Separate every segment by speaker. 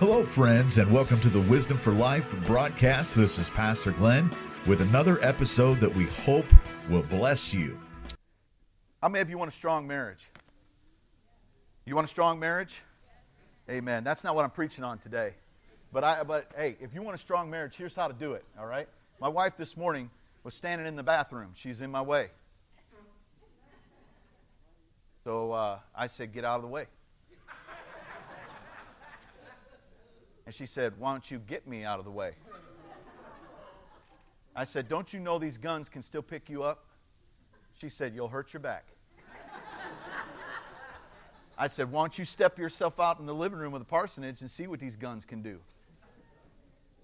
Speaker 1: Hello, friends, and welcome to the Wisdom for Life broadcast. This is Pastor Glenn with another episode that we hope will bless you.
Speaker 2: How many of you want a strong marriage? You want a strong marriage? Amen. That's not what I'm preaching on today. But I but hey, if you want a strong marriage, here's how to do it, all right? My wife this morning was standing in the bathroom. She's in my way. So uh, I said, Get out of the way. And she said, Why don't you get me out of the way? I said, Don't you know these guns can still pick you up? She said, You'll hurt your back. I said, Why don't you step yourself out in the living room of the parsonage and see what these guns can do?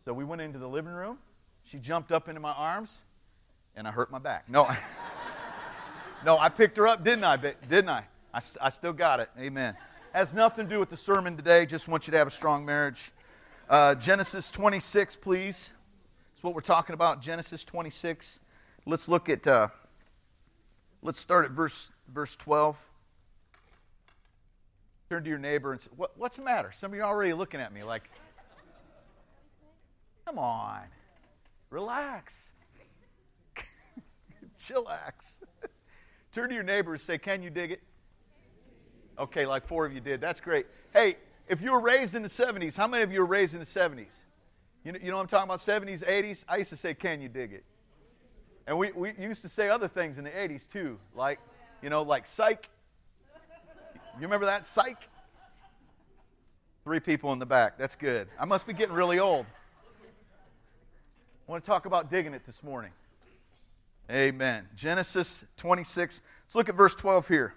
Speaker 2: So we went into the living room. She jumped up into my arms, and I hurt my back. No, no, I picked her up, didn't I? Didn't I? I, I still got it. Amen. Has nothing to do with the sermon today. Just want you to have a strong marriage. Uh, Genesis 26, please. That's what we're talking about. Genesis 26. Let's look at. Uh, let's start at verse verse 12. Turn to your neighbor and say, what, "What's the matter?" Some of you are already looking at me like, "Come on, relax, chillax." Turn to your neighbor and say, "Can you dig it?" Okay, like four of you did. That's great. Hey, if you were raised in the 70s, how many of you were raised in the 70s? You know, you know what I'm talking about? 70s, 80s? I used to say, Can you dig it? And we, we used to say other things in the 80s too, like, you know, like psych. You remember that? Psych? Three people in the back. That's good. I must be getting really old. I want to talk about digging it this morning. Amen. Genesis 26. Let's look at verse 12 here.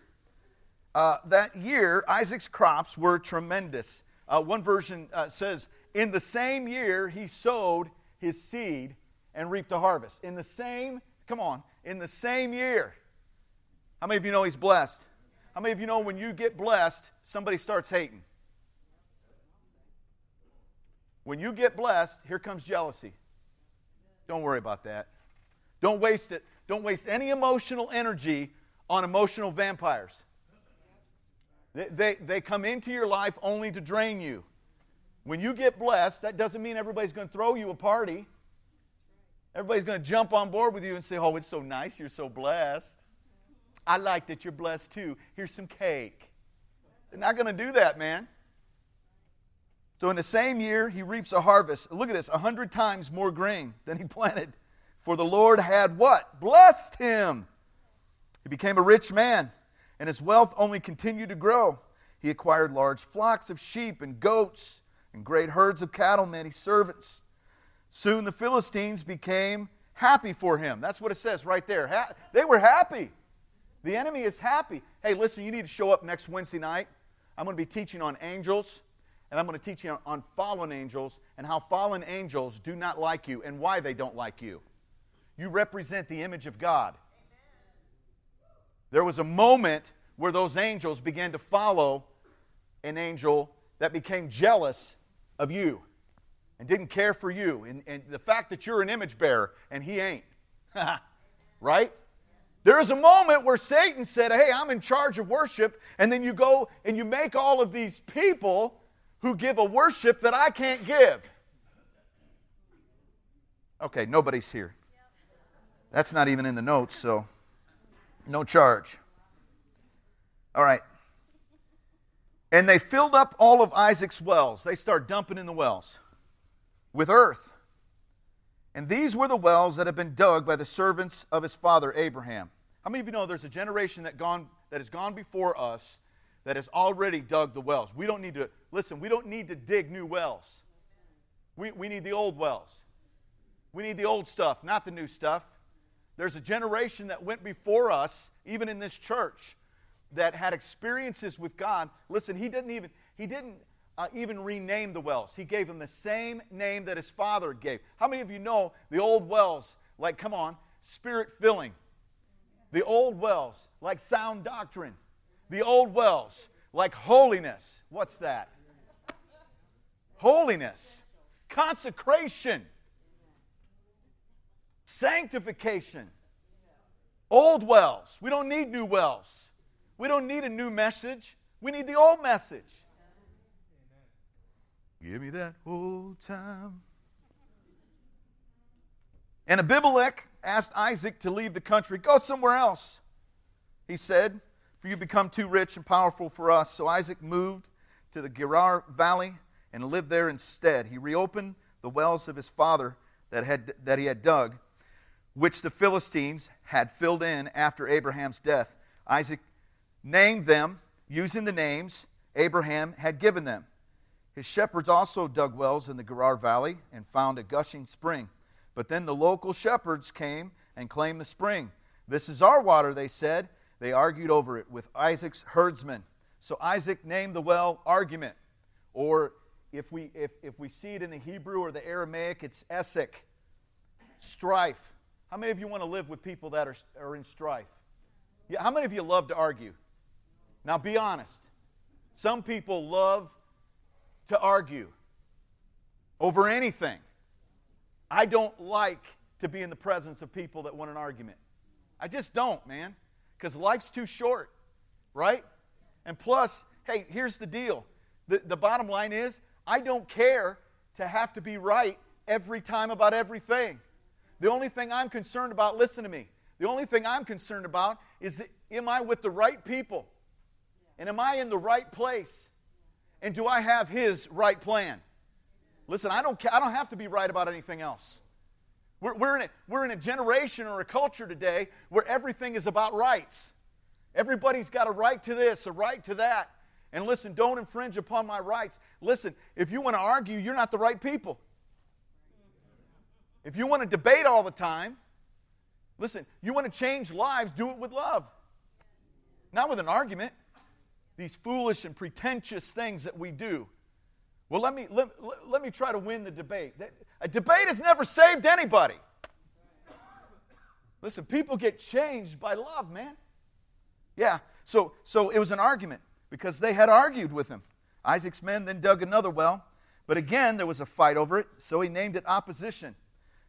Speaker 2: Uh, that year, Isaac's crops were tremendous. Uh, one version uh, says, In the same year, he sowed his seed and reaped a harvest. In the same, come on, in the same year. How many of you know he's blessed? How many of you know when you get blessed, somebody starts hating? When you get blessed, here comes jealousy. Don't worry about that. Don't waste it. Don't waste any emotional energy on emotional vampires. They, they, come into your life only to drain you. When you get blessed, that doesn't mean everybody's going to throw you a party. Everybody's going to jump on board with you and say, Oh, it's so nice. You're so blessed. I like that you're blessed too. Here's some cake. They're not going to do that, man. So, in the same year, he reaps a harvest. Look at this a hundred times more grain than he planted. For the Lord had what? Blessed him. He became a rich man and his wealth only continued to grow. He acquired large flocks of sheep and goats and great herds of cattle, many servants. Soon the Philistines became happy for him. That's what it says right there. Ha- they were happy. The enemy is happy. Hey, listen, you need to show up next Wednesday night. I'm going to be teaching on angels, and I'm going to teach you on fallen angels and how fallen angels do not like you and why they don't like you. You represent the image of God. There was a moment where those angels began to follow an angel that became jealous of you and didn't care for you. And, and the fact that you're an image bearer and he ain't. right? There is a moment where Satan said, Hey, I'm in charge of worship. And then you go and you make all of these people who give a worship that I can't give. Okay, nobody's here. That's not even in the notes, so no charge. All right. And they filled up all of Isaac's wells. They start dumping in the wells with earth. And these were the wells that had been dug by the servants of his father Abraham. How many of you know there's a generation that, gone, that has gone before us that has already dug the wells? We don't need to, listen, we don't need to dig new wells. We, we need the old wells. We need the old stuff, not the new stuff. There's a generation that went before us, even in this church, that had experiences with God. Listen, he didn't even he didn't uh, even rename the wells. He gave them the same name that his father gave. How many of you know the old wells? Like, come on, spirit filling. The old wells, like sound doctrine. The old wells, like holiness. What's that? Holiness, consecration Sanctification. Old wells. We don't need new wells. We don't need a new message. We need the old message. Give me that old time. And Abimelech asked Isaac to leave the country. Go somewhere else, he said, for you become too rich and powerful for us. So Isaac moved to the Gerar Valley and lived there instead. He reopened the wells of his father that, had, that he had dug, which the Philistines had filled in after Abraham's death. Isaac named them using the names Abraham had given them. His shepherds also dug wells in the Gerar Valley and found a gushing spring. But then the local shepherds came and claimed the spring. This is our water, they said. They argued over it with Isaac's herdsmen. So Isaac named the well argument, or if we, if, if we see it in the Hebrew or the Aramaic, it's Essek, strife. How many of you want to live with people that are, are in strife? Yeah, how many of you love to argue? Now be honest. Some people love to argue over anything. I don't like to be in the presence of people that want an argument. I just don't, man, because life's too short, right? And plus, hey, here's the deal the, the bottom line is I don't care to have to be right every time about everything. The only thing I'm concerned about, listen to me, the only thing I'm concerned about is am I with the right people? And am I in the right place? And do I have His right plan? Listen, I don't, I don't have to be right about anything else. We're, we're, in a, we're in a generation or a culture today where everything is about rights. Everybody's got a right to this, a right to that. And listen, don't infringe upon my rights. Listen, if you want to argue, you're not the right people. If you want to debate all the time, listen, you want to change lives, do it with love, not with an argument. These foolish and pretentious things that we do. Well, let me, let, let me try to win the debate. A debate has never saved anybody. Listen, people get changed by love, man. Yeah, so, so it was an argument because they had argued with him. Isaac's men then dug another well, but again there was a fight over it, so he named it opposition.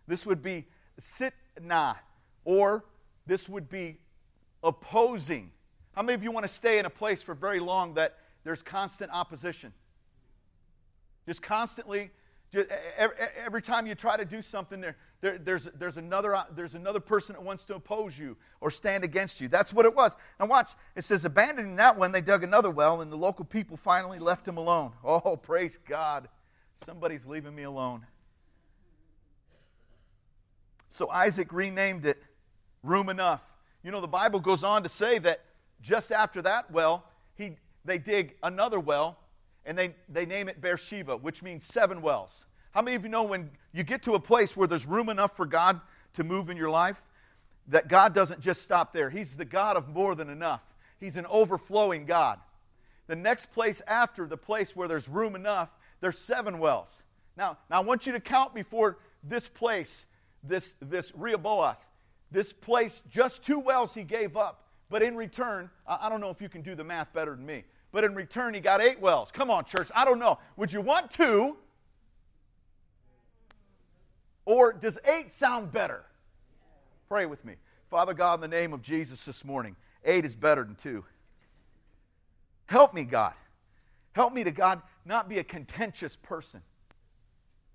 Speaker 2: This would be sitna, or this would be opposing. How many of you want to stay in a place for very long that there's constant opposition? Just constantly, just every time you try to do something, there, there, there's, there's, another, uh, there's another person that wants to oppose you or stand against you. That's what it was. Now, watch. It says, abandoning that one, they dug another well, and the local people finally left him alone. Oh, praise God. Somebody's leaving me alone. So Isaac renamed it Room Enough. You know, the Bible goes on to say that just after that well, he, they dig another well and they, they name it Beersheba, which means seven wells. How many of you know when you get to a place where there's room enough for God to move in your life, that God doesn't just stop there? He's the God of more than enough, He's an overflowing God. The next place after the place where there's room enough, there's seven wells. Now, now I want you to count before this place, this, this Rehoboth, this place, just two wells he gave up. But in return, I don't know if you can do the math better than me but in return he got eight wells. Come on, church. I don't know. Would you want two? Or does eight sound better? Pray with me. Father God, in the name of Jesus this morning, eight is better than two. Help me, God. Help me to, God, not be a contentious person.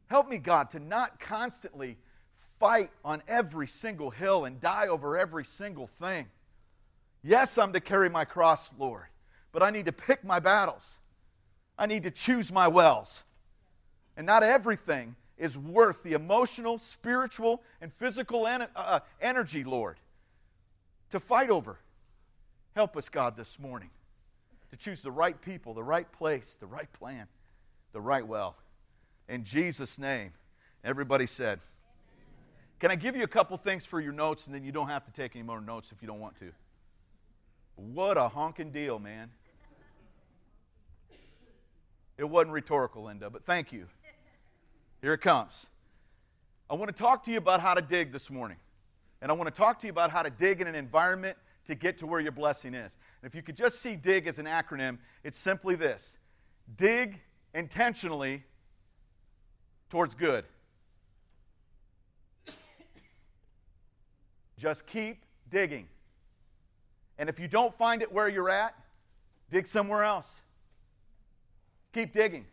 Speaker 2: Help me, God, to not constantly fight on every single hill and die over every single thing. Yes, I'm to carry my cross, Lord but I need to pick my battles. I need to choose my wells. And not everything is worth the emotional, spiritual, and physical en- uh, uh, energy, Lord, to fight over. Help us, God, this morning to choose the right people, the right place, the right plan, the right well. In Jesus' name, everybody said. Can I give you a couple things for your notes and then you don't have to take any more notes if you don't want to? What a honking deal, man. It wasn't rhetorical, Linda, but thank you. Here it comes. I want to talk to you about how to dig this morning. And I want to talk to you about how to dig in an environment to get to where your blessing is. And if you could just see DIG as an acronym, it's simply this dig intentionally towards good. Just keep digging. And if you don't find it where you're at, dig somewhere else. Keep digging.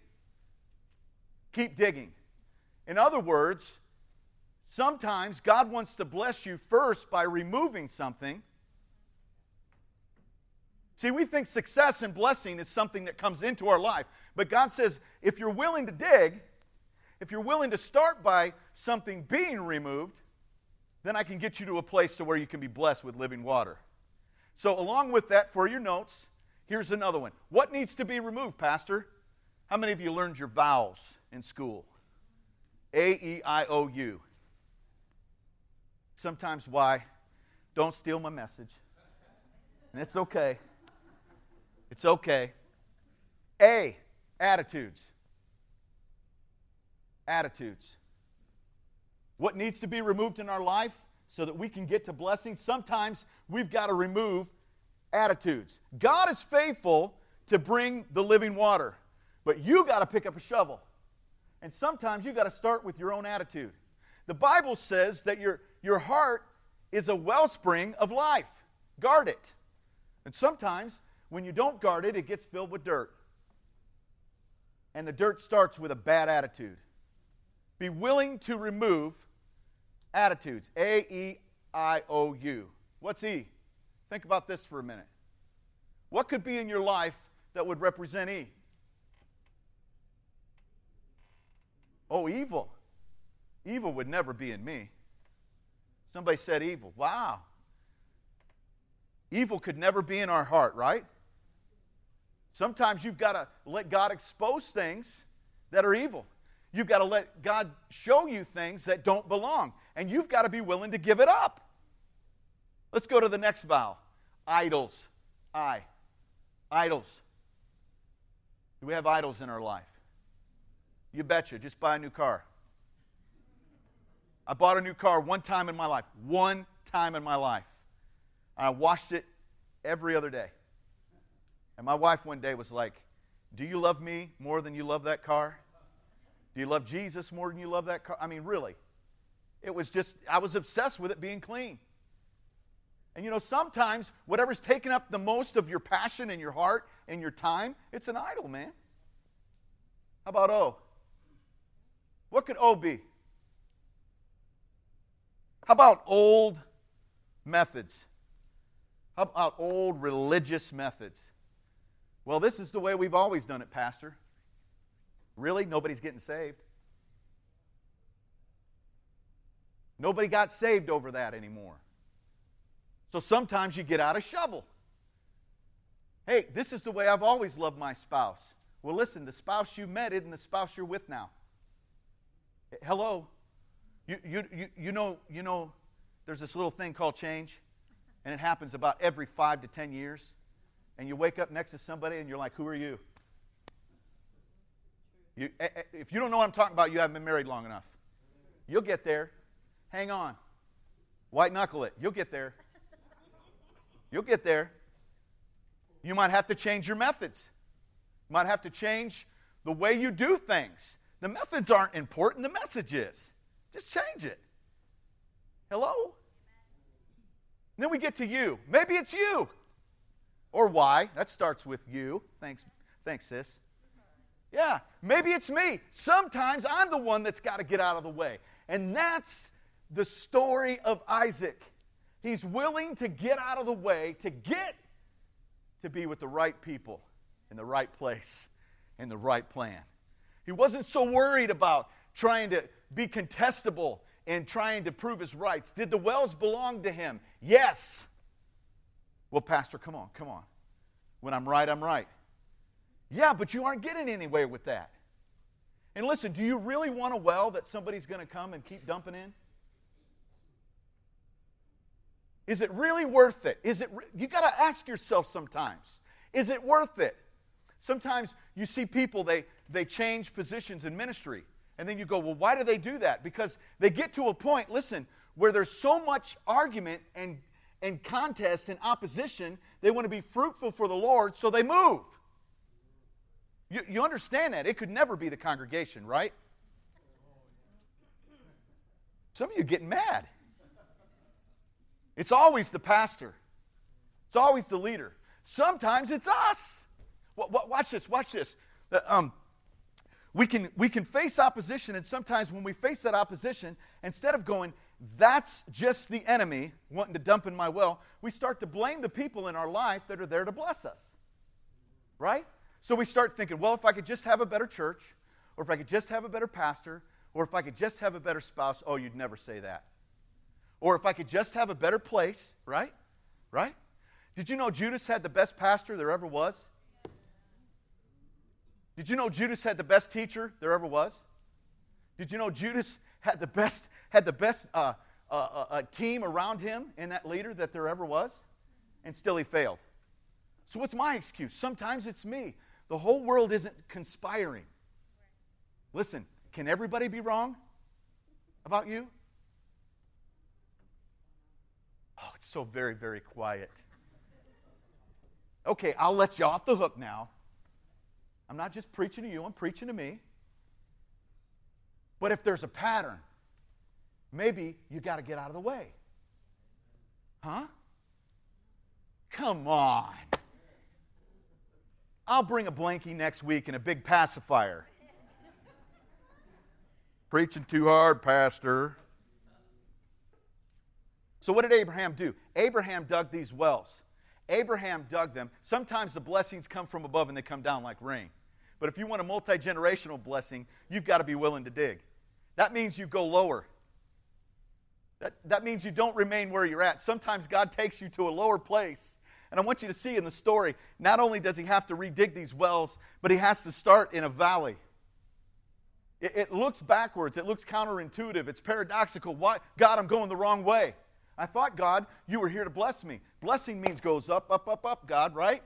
Speaker 2: keep digging. In other words, sometimes God wants to bless you first by removing something. See, we think success and blessing is something that comes into our life. But God says if you're willing to dig, if you're willing to start by something being removed, then I can get you to a place to where you can be blessed with living water. So, along with that, for your notes, here's another one. What needs to be removed, Pastor? How many of you learned your vowels in school? A, E, I, O, U. Sometimes why? Don't steal my message. And it's okay. It's okay. A, attitudes. Attitudes. What needs to be removed in our life so that we can get to blessings. Sometimes we've got to remove attitudes. God is faithful to bring the living water. But you got to pick up a shovel. And sometimes you got to start with your own attitude. The Bible says that your, your heart is a wellspring of life. Guard it. And sometimes when you don't guard it, it gets filled with dirt. And the dirt starts with a bad attitude. Be willing to remove attitudes. A E I O U. What's E? Think about this for a minute. What could be in your life that would represent E? Oh, evil. Evil would never be in me. Somebody said evil. Wow. Evil could never be in our heart, right? Sometimes you've got to let God expose things that are evil. You've got to let God show you things that don't belong. And you've got to be willing to give it up. Let's go to the next vow idols. I. Idols. Do we have idols in our life? You betcha. Just buy a new car. I bought a new car one time in my life. One time in my life. I washed it every other day. And my wife one day was like, Do you love me more than you love that car? Do you love Jesus more than you love that car? I mean, really. It was just, I was obsessed with it being clean. And you know, sometimes whatever's taking up the most of your passion and your heart and your time, it's an idol, man. How about O? What could O be? How about old methods? How about old religious methods? Well, this is the way we've always done it, Pastor. Really? Nobody's getting saved. Nobody got saved over that anymore. So sometimes you get out a shovel. Hey, this is the way I've always loved my spouse. Well, listen, the spouse you met isn't the spouse you're with now. Hello? You, you, you, you, know, you know there's this little thing called change, and it happens about every five to ten years. And you wake up next to somebody and you're like, Who are you? You eh, eh, if you don't know what I'm talking about, you haven't been married long enough. You'll get there. Hang on. White knuckle it. You'll get there. You'll get there. You might have to change your methods. You might have to change the way you do things. The methods aren't important, the message is. Just change it. Hello? And then we get to you. Maybe it's you. Or why. That starts with you. Thanks, thanks, sis. Yeah, maybe it's me. Sometimes I'm the one that's got to get out of the way. And that's the story of Isaac. He's willing to get out of the way to get to be with the right people in the right place in the right plan. He wasn't so worried about trying to be contestable and trying to prove his rights. Did the wells belong to him? Yes. Well, Pastor, come on, come on. When I'm right, I'm right. Yeah, but you aren't getting anywhere with that. And listen, do you really want a well that somebody's going to come and keep dumping in? Is it really worth it? Is it you got to ask yourself sometimes. Is it worth it? Sometimes you see people they they change positions in ministry. And then you go, well, why do they do that? Because they get to a point, listen, where there's so much argument and, and contest and opposition, they want to be fruitful for the Lord, so they move. You, you understand that. It could never be the congregation, right? Some of you getting mad. It's always the pastor, it's always the leader. Sometimes it's us. Watch this, watch this. Um, we can, we can face opposition, and sometimes when we face that opposition, instead of going, that's just the enemy wanting to dump in my well, we start to blame the people in our life that are there to bless us. Right? So we start thinking, well, if I could just have a better church, or if I could just have a better pastor, or if I could just have a better spouse, oh, you'd never say that. Or if I could just have a better place, right? Right? Did you know Judas had the best pastor there ever was? Did you know Judas had the best teacher there ever was? Did you know Judas had the best, had the best uh, uh, uh, uh, team around him and that leader that there ever was? And still he failed. So, what's my excuse? Sometimes it's me. The whole world isn't conspiring. Listen, can everybody be wrong about you? Oh, it's so very, very quiet. Okay, I'll let you off the hook now. I'm not just preaching to you, I'm preaching to me. But if there's a pattern, maybe you got to get out of the way. Huh? Come on. I'll bring a blankie next week and a big pacifier. Preaching too hard, Pastor. So, what did Abraham do? Abraham dug these wells. Abraham dug them. Sometimes the blessings come from above and they come down like rain. But if you want a multi generational blessing, you've got to be willing to dig. That means you go lower. That, that means you don't remain where you're at. Sometimes God takes you to a lower place. And I want you to see in the story, not only does he have to redig these wells, but he has to start in a valley. It, it looks backwards, it looks counterintuitive, it's paradoxical. Why? God, I'm going the wrong way. I thought, God, you were here to bless me. Blessing means goes up, up, up, up, God, right?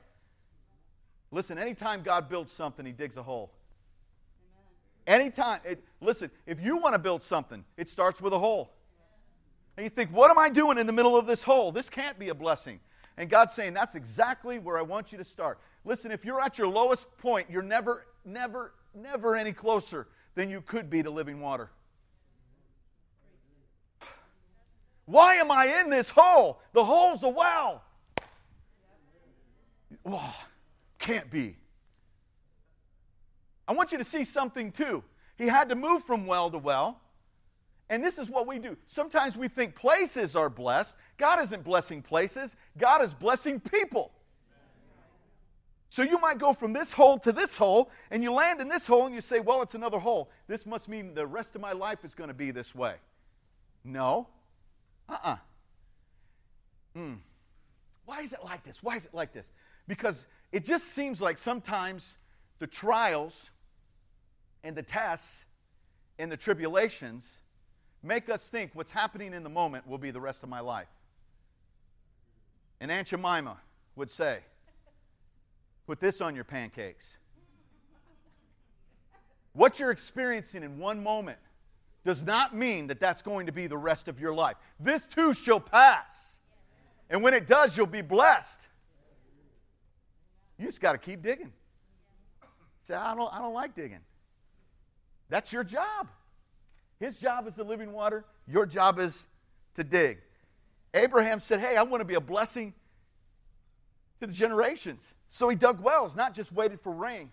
Speaker 2: Listen, anytime God builds something, He digs a hole. Anytime, it, listen, if you want to build something, it starts with a hole. And you think, what am I doing in the middle of this hole? This can't be a blessing. And God's saying, that's exactly where I want you to start. Listen, if you're at your lowest point, you're never, never, never any closer than you could be to living water. Why am I in this hole? The hole's a well. Oh, can't be. I want you to see something too. He had to move from well to well. And this is what we do. Sometimes we think places are blessed. God isn't blessing places, God is blessing people. So you might go from this hole to this hole, and you land in this hole, and you say, Well, it's another hole. This must mean the rest of my life is going to be this way. No. Uh uh-uh. uh Hmm. Why is it like this? Why is it like this? Because it just seems like sometimes the trials and the tests and the tribulations make us think what's happening in the moment will be the rest of my life. And Aunt Jemima would say, Put this on your pancakes. What you're experiencing in one moment does not mean that that's going to be the rest of your life. This too shall pass. And when it does, you'll be blessed. You just got to keep digging. Say, I don't, I don't like digging. That's your job. His job is the living water, your job is to dig. Abraham said, Hey, I want to be a blessing to the generations. So he dug wells, not just waited for rain.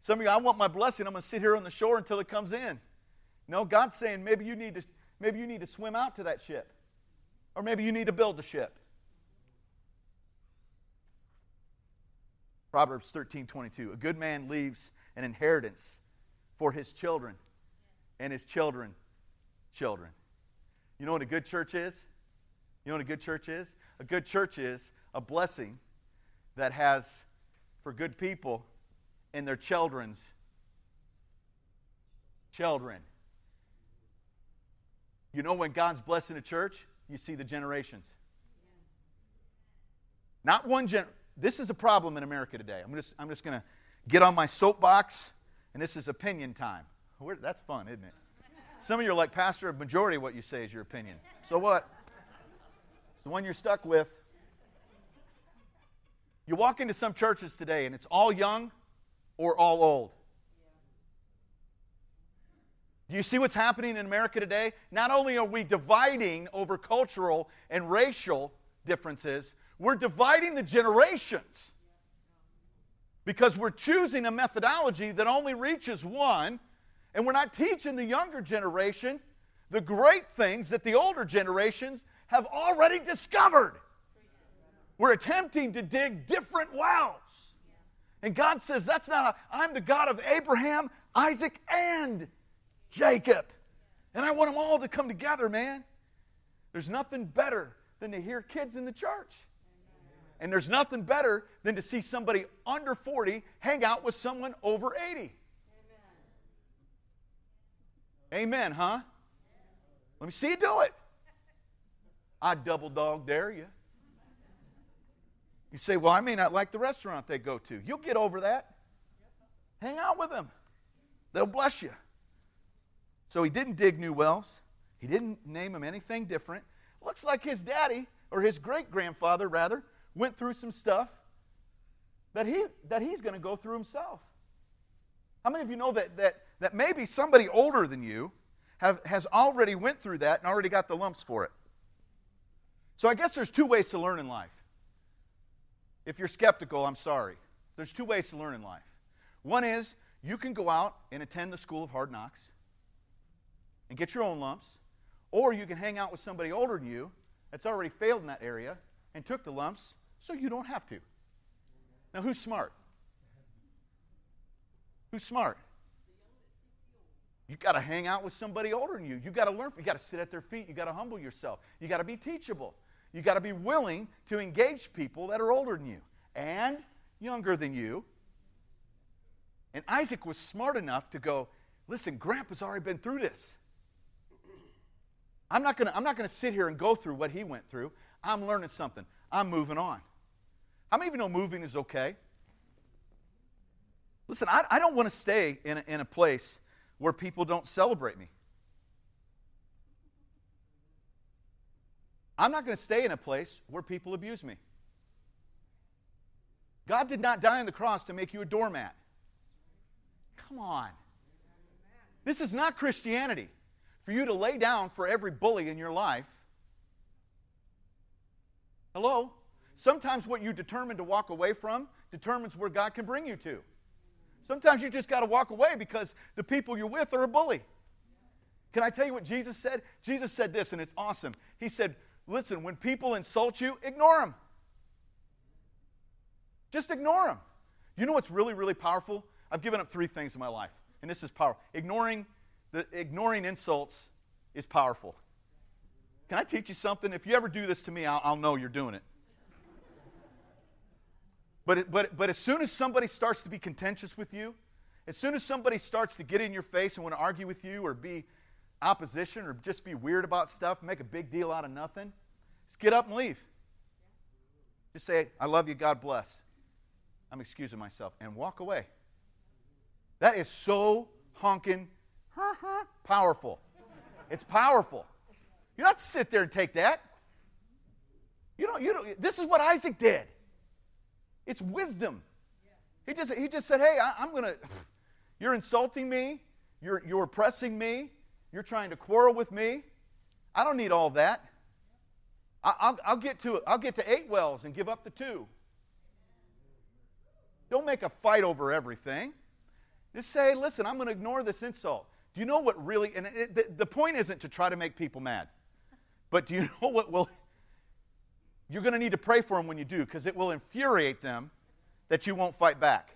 Speaker 2: Some of you, I want my blessing. I'm going to sit here on the shore until it comes in. No, God's saying maybe you need to, maybe you need to swim out to that ship. Or maybe you need to build a ship. Proverbs 13 22. A good man leaves an inheritance for his children and his children children. You know what a good church is? You know what a good church is? A good church is a blessing that has for good people and their children's children. You know when God's blessing a church, you see the generations. Not one gen this is a problem in America today. I'm just, I'm just going to get on my soapbox, and this is opinion time. That's fun, isn't it? Some of you are like, Pastor, a majority of what you say is your opinion. So what? It's the one you're stuck with. You walk into some churches today, and it's all young or all old. Do you see what's happening in America today? Not only are we dividing over cultural and racial differences, we're dividing the generations because we're choosing a methodology that only reaches one, and we're not teaching the younger generation the great things that the older generations have already discovered. We're attempting to dig different wells. And God says, That's not, a, I'm the God of Abraham, Isaac, and Jacob. And I want them all to come together, man. There's nothing better than to hear kids in the church. And there's nothing better than to see somebody under 40 hang out with someone over 80. Amen, huh? Let me see you do it. I double dog dare you. You say, Well, I may not like the restaurant they go to. You'll get over that. Hang out with them, they'll bless you. So he didn't dig new wells, he didn't name them anything different. Looks like his daddy, or his great grandfather, rather, went through some stuff that, he, that he's going to go through himself. How many of you know that, that, that maybe somebody older than you have, has already went through that and already got the lumps for it? So I guess there's two ways to learn in life. If you're skeptical, I'm sorry. There's two ways to learn in life. One is you can go out and attend the school of hard knocks and get your own lumps, or you can hang out with somebody older than you that's already failed in that area and took the lumps so you don't have to. Now, who's smart? Who's smart? You got to hang out with somebody older than you. You got to learn. You got to sit at their feet. You got to humble yourself. You got to be teachable. You got to be willing to engage people that are older than you and younger than you. And Isaac was smart enough to go, listen, Grandpa's already been through this. I'm not going to sit here and go through what he went through. I'm learning something. I'm moving on. How many of you know moving is okay? Listen, I, I don't want to stay in a, in a place where people don't celebrate me. I'm not going to stay in a place where people abuse me. God did not die on the cross to make you a doormat. Come on. This is not Christianity. For you to lay down for every bully in your life Hello? Sometimes what you determine to walk away from determines where God can bring you to. Sometimes you just got to walk away because the people you're with are a bully. Can I tell you what Jesus said? Jesus said this, and it's awesome. He said, Listen, when people insult you, ignore them. Just ignore them. You know what's really, really powerful? I've given up three things in my life, and this is powerful. Ignoring, the, ignoring insults is powerful. Can I teach you something? If you ever do this to me, I'll, I'll know you're doing it. But, but, but as soon as somebody starts to be contentious with you, as soon as somebody starts to get in your face and want to argue with you or be opposition or just be weird about stuff, make a big deal out of nothing, just get up and leave. Just say, I love you, God bless. I'm excusing myself, and walk away. That is so honking powerful. It's powerful. You don't sit there and take that. You don't, you don't, this is what Isaac did. It's wisdom. He just, he just said, hey, I, am going to, you're insulting me. You're, you're oppressing me. You're trying to quarrel with me. I don't need all that. I, I'll, I'll, get to, it. I'll get to eight wells and give up the two. Don't make a fight over everything. Just say, listen, I'm going to ignore this insult. Do you know what really, and it, the, the point isn't to try to make people mad. But do you know what will? You're going to need to pray for them when you do because it will infuriate them that you won't fight back.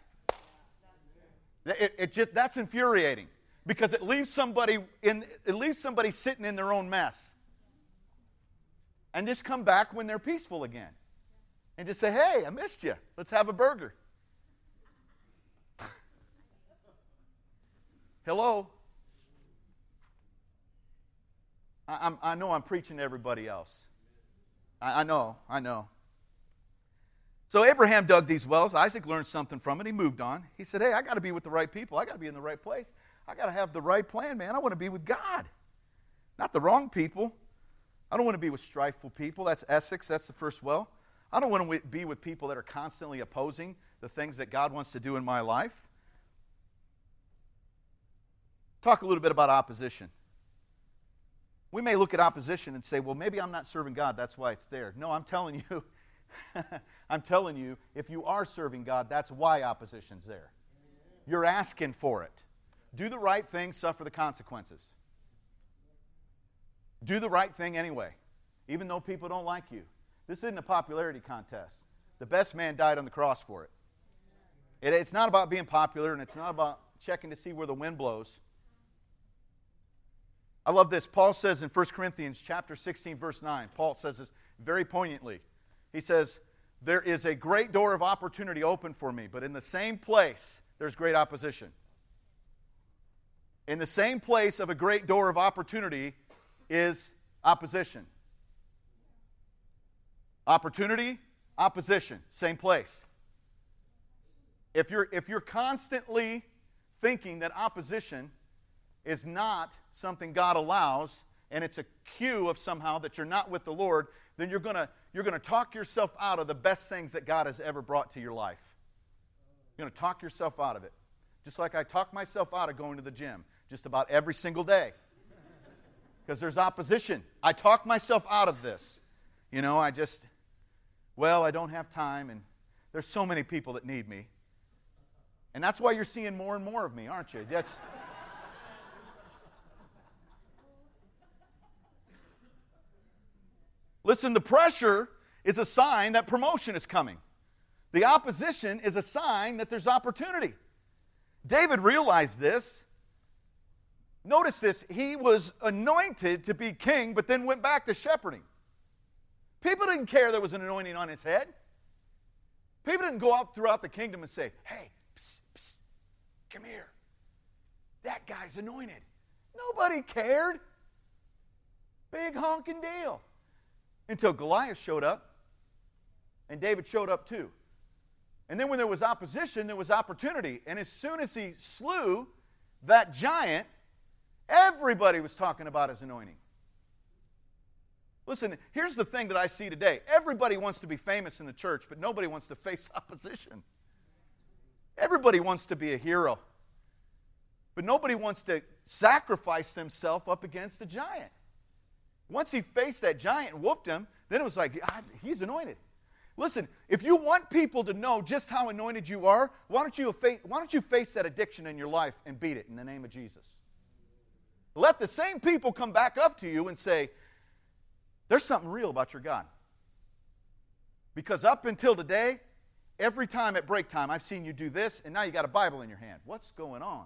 Speaker 2: It, it just, that's infuriating because it leaves somebody in, it leaves somebody sitting in their own mess. And just come back when they're peaceful again. And just say, hey, I missed you. Let's have a burger. Hello? I, I know I'm preaching to everybody else. I, I know, I know. So Abraham dug these wells. Isaac learned something from it. He moved on. He said, Hey, I got to be with the right people. I got to be in the right place. I got to have the right plan, man. I want to be with God, not the wrong people. I don't want to be with strifeful people. That's Essex. That's the first well. I don't want to be with people that are constantly opposing the things that God wants to do in my life. Talk a little bit about opposition. We may look at opposition and say, well, maybe I'm not serving God, that's why it's there. No, I'm telling you, I'm telling you, if you are serving God, that's why opposition's there. You're asking for it. Do the right thing, suffer the consequences. Do the right thing anyway, even though people don't like you. This isn't a popularity contest. The best man died on the cross for it. it it's not about being popular and it's not about checking to see where the wind blows. I love this. Paul says in 1 Corinthians chapter 16 verse 9. Paul says this very poignantly. He says, "There is a great door of opportunity open for me, but in the same place there's great opposition." In the same place of a great door of opportunity is opposition. Opportunity, opposition, same place. If you're if you're constantly thinking that opposition is not something God allows and it's a cue of somehow that you're not with the Lord, then you're going to you're going to talk yourself out of the best things that God has ever brought to your life. You're going to talk yourself out of it. Just like I talk myself out of going to the gym just about every single day. Because there's opposition. I talk myself out of this. You know, I just, well, I don't have time, and there's so many people that need me. And that's why you're seeing more and more of me, aren't you? That's. Listen, the pressure is a sign that promotion is coming. The opposition is a sign that there's opportunity. David realized this. Notice this, he was anointed to be king, but then went back to shepherding. People didn't care there was an anointing on his head. People didn't go out throughout the kingdom and say, hey, psst, psst, come here. That guy's anointed. Nobody cared. Big honking deal until Goliath showed up, and David showed up too. And then when there was opposition, there was opportunity. And as soon as he slew that giant, everybody was talking about his anointing. Listen, here's the thing that I see today everybody wants to be famous in the church, but nobody wants to face opposition. Everybody wants to be a hero, but nobody wants to sacrifice themselves up against a giant. Once he faced that giant and whooped him, then it was like, ah, he's anointed. Listen, if you want people to know just how anointed you are, why don't you, face, why don't you face that addiction in your life and beat it in the name of Jesus? Let the same people come back up to you and say, There's something real about your God. Because up until today, every time at break time, I've seen you do this, and now you got a Bible in your hand. What's going on?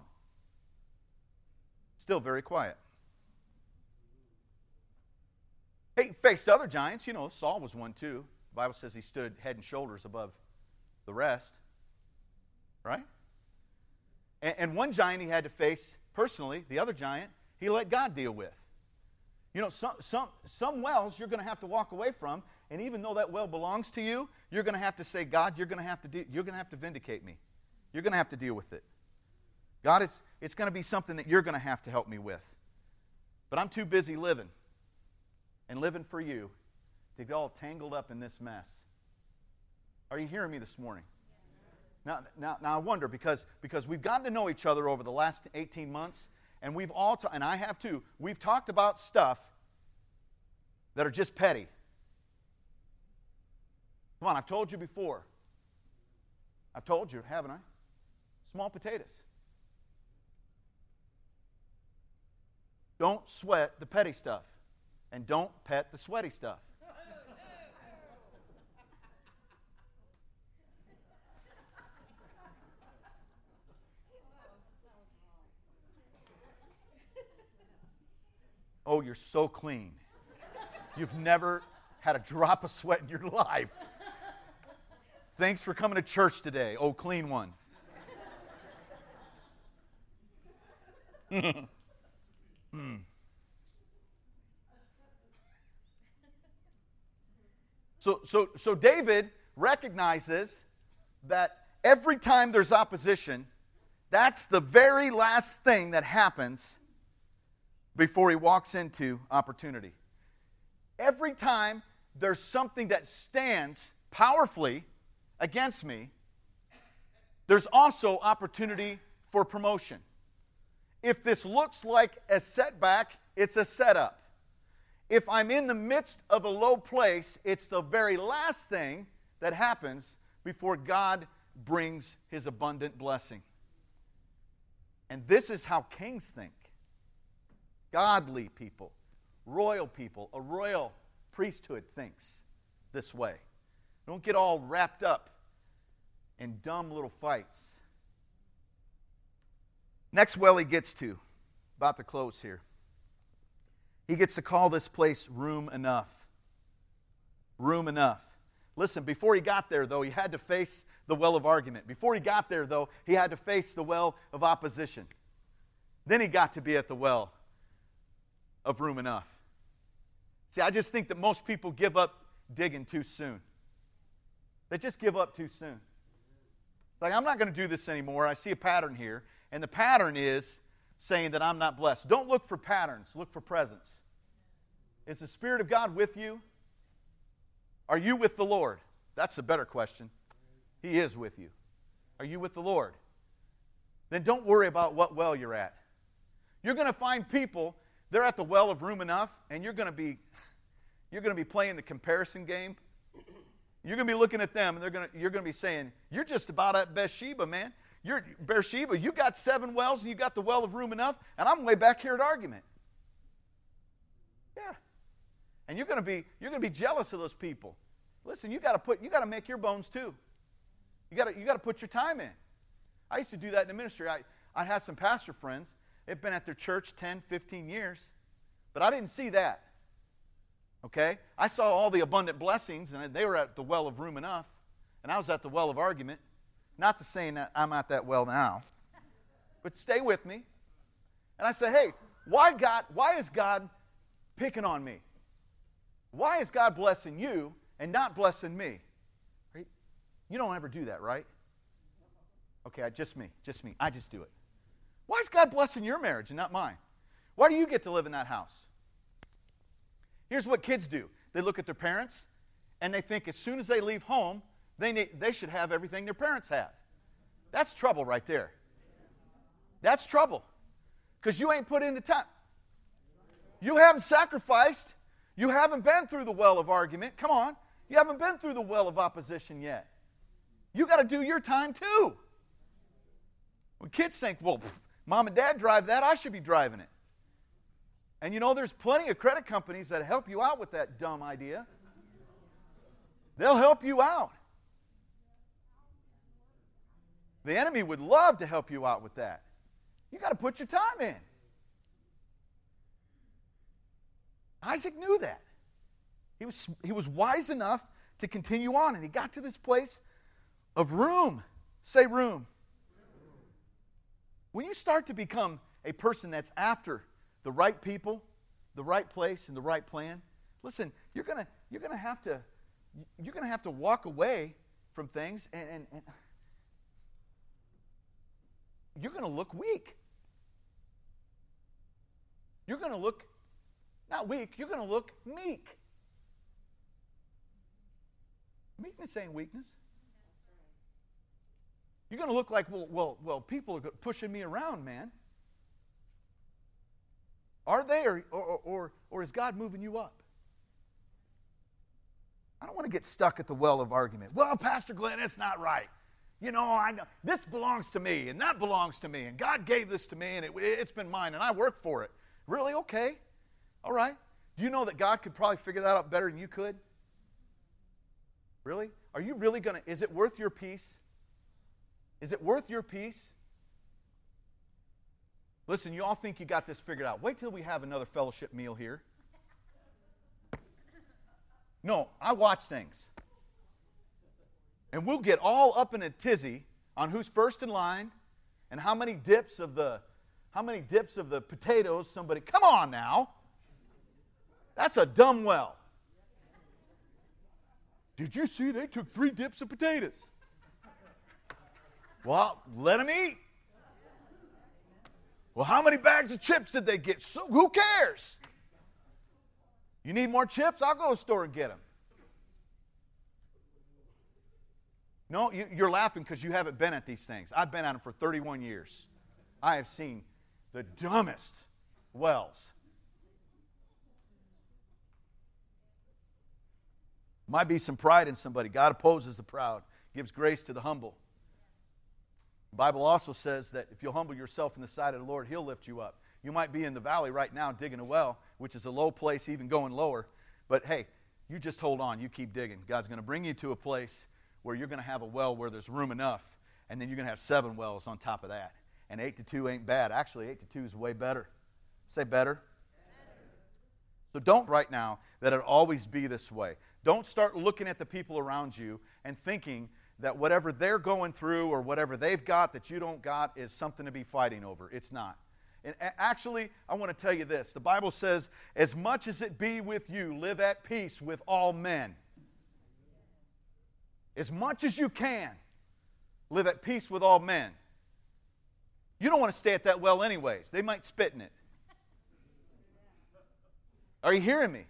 Speaker 2: Still very quiet. He faced other giants. You know, Saul was one too. The Bible says he stood head and shoulders above the rest. Right? And, and one giant he had to face personally, the other giant, he let God deal with. You know, some, some, some wells you're going to have to walk away from, and even though that well belongs to you, you're going to have to say, God, you're going to have to, de- you're going to, have to vindicate me. You're going to have to deal with it. God, it's, it's going to be something that you're going to have to help me with. But I'm too busy living and living for you to get all tangled up in this mess. Are you hearing me this morning? Now, now, now I wonder because, because we've gotten to know each other over the last 18 months, and we've all, ta- and I have too, we've talked about stuff that are just petty. Come on, I've told you before. I've told you, haven't I? Small potatoes. Don't sweat the petty stuff. And don't pet the sweaty stuff. Oh, you're so clean. You've never had a drop of sweat in your life. Thanks for coming to church today. Oh, clean one. hmm. So, so, so David recognizes that every time there's opposition, that's the very last thing that happens before he walks into opportunity. Every time there's something that stands powerfully against me, there's also opportunity for promotion. If this looks like a setback, it's a setup if I'm in the midst of a low place, it's the very last thing that happens before God brings his abundant blessing. And this is how kings think godly people, royal people, a royal priesthood thinks this way. Don't get all wrapped up in dumb little fights. Next well he gets to, about to close here. He gets to call this place room enough. Room enough. Listen, before he got there, though, he had to face the well of argument. Before he got there, though, he had to face the well of opposition. Then he got to be at the well of room enough. See, I just think that most people give up digging too soon. They just give up too soon. It's like, I'm not going to do this anymore. I see a pattern here. And the pattern is saying that I'm not blessed. Don't look for patterns, look for presence. Is the Spirit of God with you? Are you with the Lord? That's a better question. He is with you. Are you with the Lord? Then don't worry about what well you're at. You're going to find people, they're at the well of room enough, and you're going to be you're going to be playing the comparison game. You're going to be looking at them, and they're going to, you're going to be saying, You're just about at Bathsheba, man. You're Beersheba, you got seven wells, and you got the well of room enough, and I'm way back here at argument. Yeah. And you're to be you're to be jealous of those people. Listen, you got to put you got to make your bones too. You got to you got to put your time in. I used to do that in the ministry. I I had some pastor friends. They've been at their church 10, 15 years, but I didn't see that. Okay? I saw all the abundant blessings, and they were at the well of room enough, and I was at the well of argument. Not to saying that I'm not that well now, but stay with me. And I say, hey, why God, why is God picking on me? Why is God blessing you and not blessing me? Right? You don't ever do that, right? Okay, just me, just me. I just do it. Why is God blessing your marriage and not mine? Why do you get to live in that house? Here's what kids do they look at their parents and they think as soon as they leave home, they, need, they should have everything their parents have. That's trouble right there. That's trouble. Because you ain't put in the time. You haven't sacrificed. You haven't been through the well of argument. Come on. You haven't been through the well of opposition yet. You got to do your time too. When kids think, well, pff, mom and dad drive that, I should be driving it. And you know, there's plenty of credit companies that help you out with that dumb idea. They'll help you out. The enemy would love to help you out with that. You got to put your time in. Isaac knew that. He was, he was wise enough to continue on, and he got to this place of room. Say room. When you start to become a person that's after the right people, the right place, and the right plan, listen, you're gonna you're gonna have to you're gonna have to walk away from things and, and, and you're gonna look weak. You're gonna look not weak, you're gonna look meek. Meekness ain't weakness. You're going to look like, well, well, well, people are pushing me around, man. Are they, or, or, or, or is God moving you up? I don't want to get stuck at the well of argument. Well, Pastor Glenn, it's not right. You know, I know this belongs to me, and that belongs to me, and God gave this to me, and it, it's been mine, and I work for it. Really? Okay. All right. Do you know that God could probably figure that out better than you could? Really? Are you really going to, is it worth your peace? Is it worth your peace? Listen, you all think you got this figured out. Wait till we have another fellowship meal here. No, I watch things. And we'll get all up in a tizzy on who's first in line and how many dips of the how many dips of the potatoes somebody come on now that's a dumb well did you see they took three dips of potatoes well let them eat well, how many bags of chips did they get? So, who cares? You need more chips? I'll go to the store and get them. No, you, you're laughing because you haven't been at these things. I've been at them for 31 years. I have seen the dumbest wells. Might be some pride in somebody. God opposes the proud, gives grace to the humble. The Bible also says that if you'll humble yourself in the sight of the Lord, He'll lift you up. You might be in the valley right now digging a well, which is a low place, even going lower. But hey, you just hold on. You keep digging. God's going to bring you to a place where you're going to have a well where there's room enough, and then you're going to have seven wells on top of that. And eight to two ain't bad. Actually, eight to two is way better. Say better. So don't right now that it always be this way. Don't start looking at the people around you and thinking that whatever they're going through or whatever they've got that you don't got is something to be fighting over. It's not. And actually, I want to tell you this the Bible says, as much as it be with you, live at peace with all men. As much as you can, live at peace with all men. You don't want to stay at that well, anyways. They might spit in it. Are you hearing me?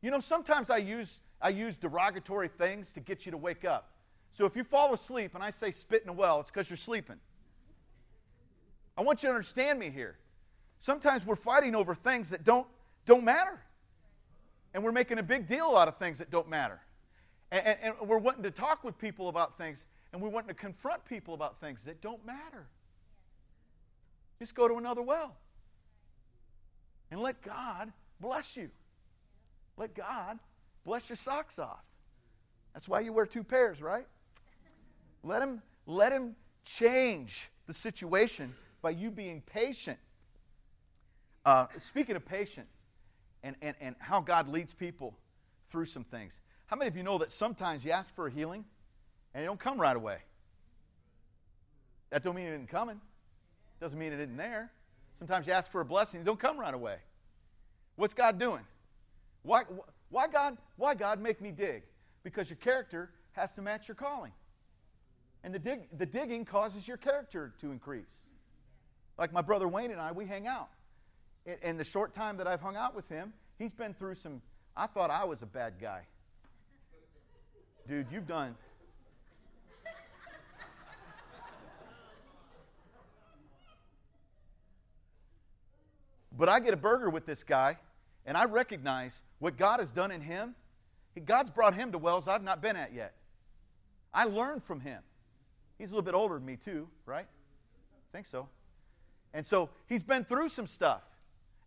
Speaker 2: You know, sometimes I use, I use derogatory things to get you to wake up. So if you fall asleep and I say spit in a well, it's because you're sleeping. I want you to understand me here. Sometimes we're fighting over things that don't, don't matter. And we're making a big deal out of things that don't matter. And, and, and we're wanting to talk with people about things, and we're wanting to confront people about things that don't matter. Just go to another well. And let God bless you. Let God bless your socks off. That's why you wear two pairs, right? Let him, let him change the situation by you being patient. Uh, speaking of patience and, and, and how God leads people through some things, how many of you know that sometimes you ask for a healing and it don't come right away? That don't mean it didn't coming. Doesn't mean it isn't there. Sometimes you ask for a blessing, it don't come right away. What's God doing? Why, why, God, why God make me dig? Because your character has to match your calling. And the, dig, the digging causes your character to increase. Like my brother Wayne and I, we hang out. In the short time that I've hung out with him, he's been through some. I thought I was a bad guy. Dude, you've done. But I get a burger with this guy, and I recognize what God has done in him. God's brought him to wells I've not been at yet. I learned from him. He's a little bit older than me, too, right? I think so. And so he's been through some stuff.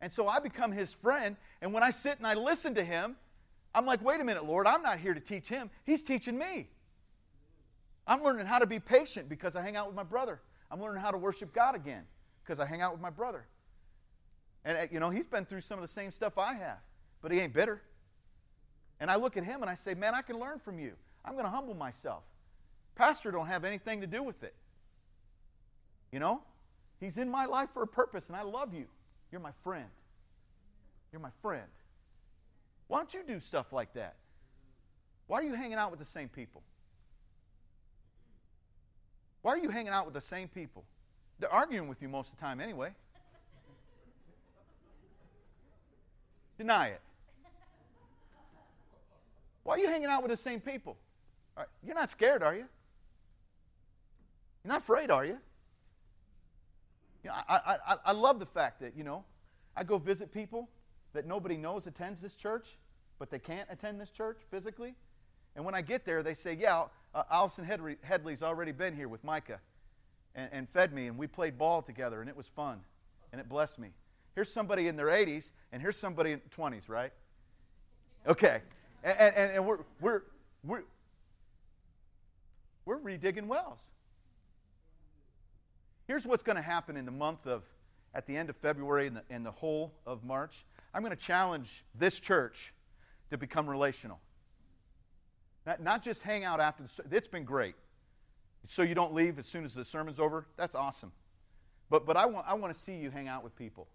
Speaker 2: And so I become his friend. And when I sit and I listen to him, I'm like, wait a minute, Lord, I'm not here to teach him. He's teaching me. I'm learning how to be patient because I hang out with my brother. I'm learning how to worship God again because I hang out with my brother. And, uh, you know, he's been through some of the same stuff I have, but he ain't bitter. And I look at him and I say, man, I can learn from you. I'm going to humble myself. Pastor don't have anything to do with it. You know? He's in my life for a purpose, and I love you. You're my friend. You're my friend. Why don't you do stuff like that? Why are you hanging out with the same people? Why are you hanging out with the same people? They're arguing with you most of the time anyway. Deny it. Why are you hanging out with the same people? You're not scared, are you? You're not afraid, are you? You know, I, I, I love the fact that, you know, I go visit people that nobody knows attends this church, but they can't attend this church physically. And when I get there, they say, Yeah, uh, Allison Headley, Headley's already been here with Micah and, and fed me, and we played ball together, and it was fun, and it blessed me. Here's somebody in their 80s, and here's somebody in 20s, right? Okay. And, and, and we're, we're, we're, we're redigging wells. Here's what's going to happen in the month of, at the end of February and the, and the whole of March. I'm going to challenge this church to become relational. Not, not just hang out after the It's been great. So you don't leave as soon as the sermon's over. That's awesome. But, but I, want, I want to see you hang out with people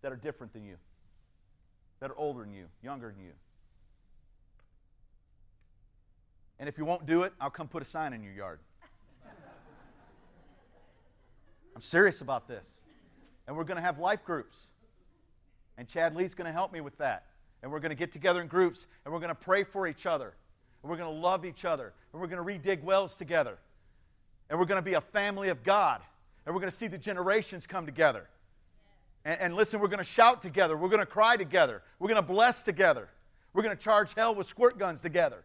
Speaker 2: that are different than you, that are older than you, younger than you. And if you won't do it, I'll come put a sign in your yard. I'm serious about this. And we're going to have life groups. And Chad Lee's going to help me with that. And we're going to get together in groups and we're going to pray for each other. And we're going to love each other. And we're going to redig wells together. And we're going to be a family of God. And we're going to see the generations come together. And, and listen, we're going to shout together. We're going to cry together. We're going to bless together. We're going to charge hell with squirt guns together.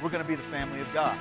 Speaker 2: We're going to be the family of God.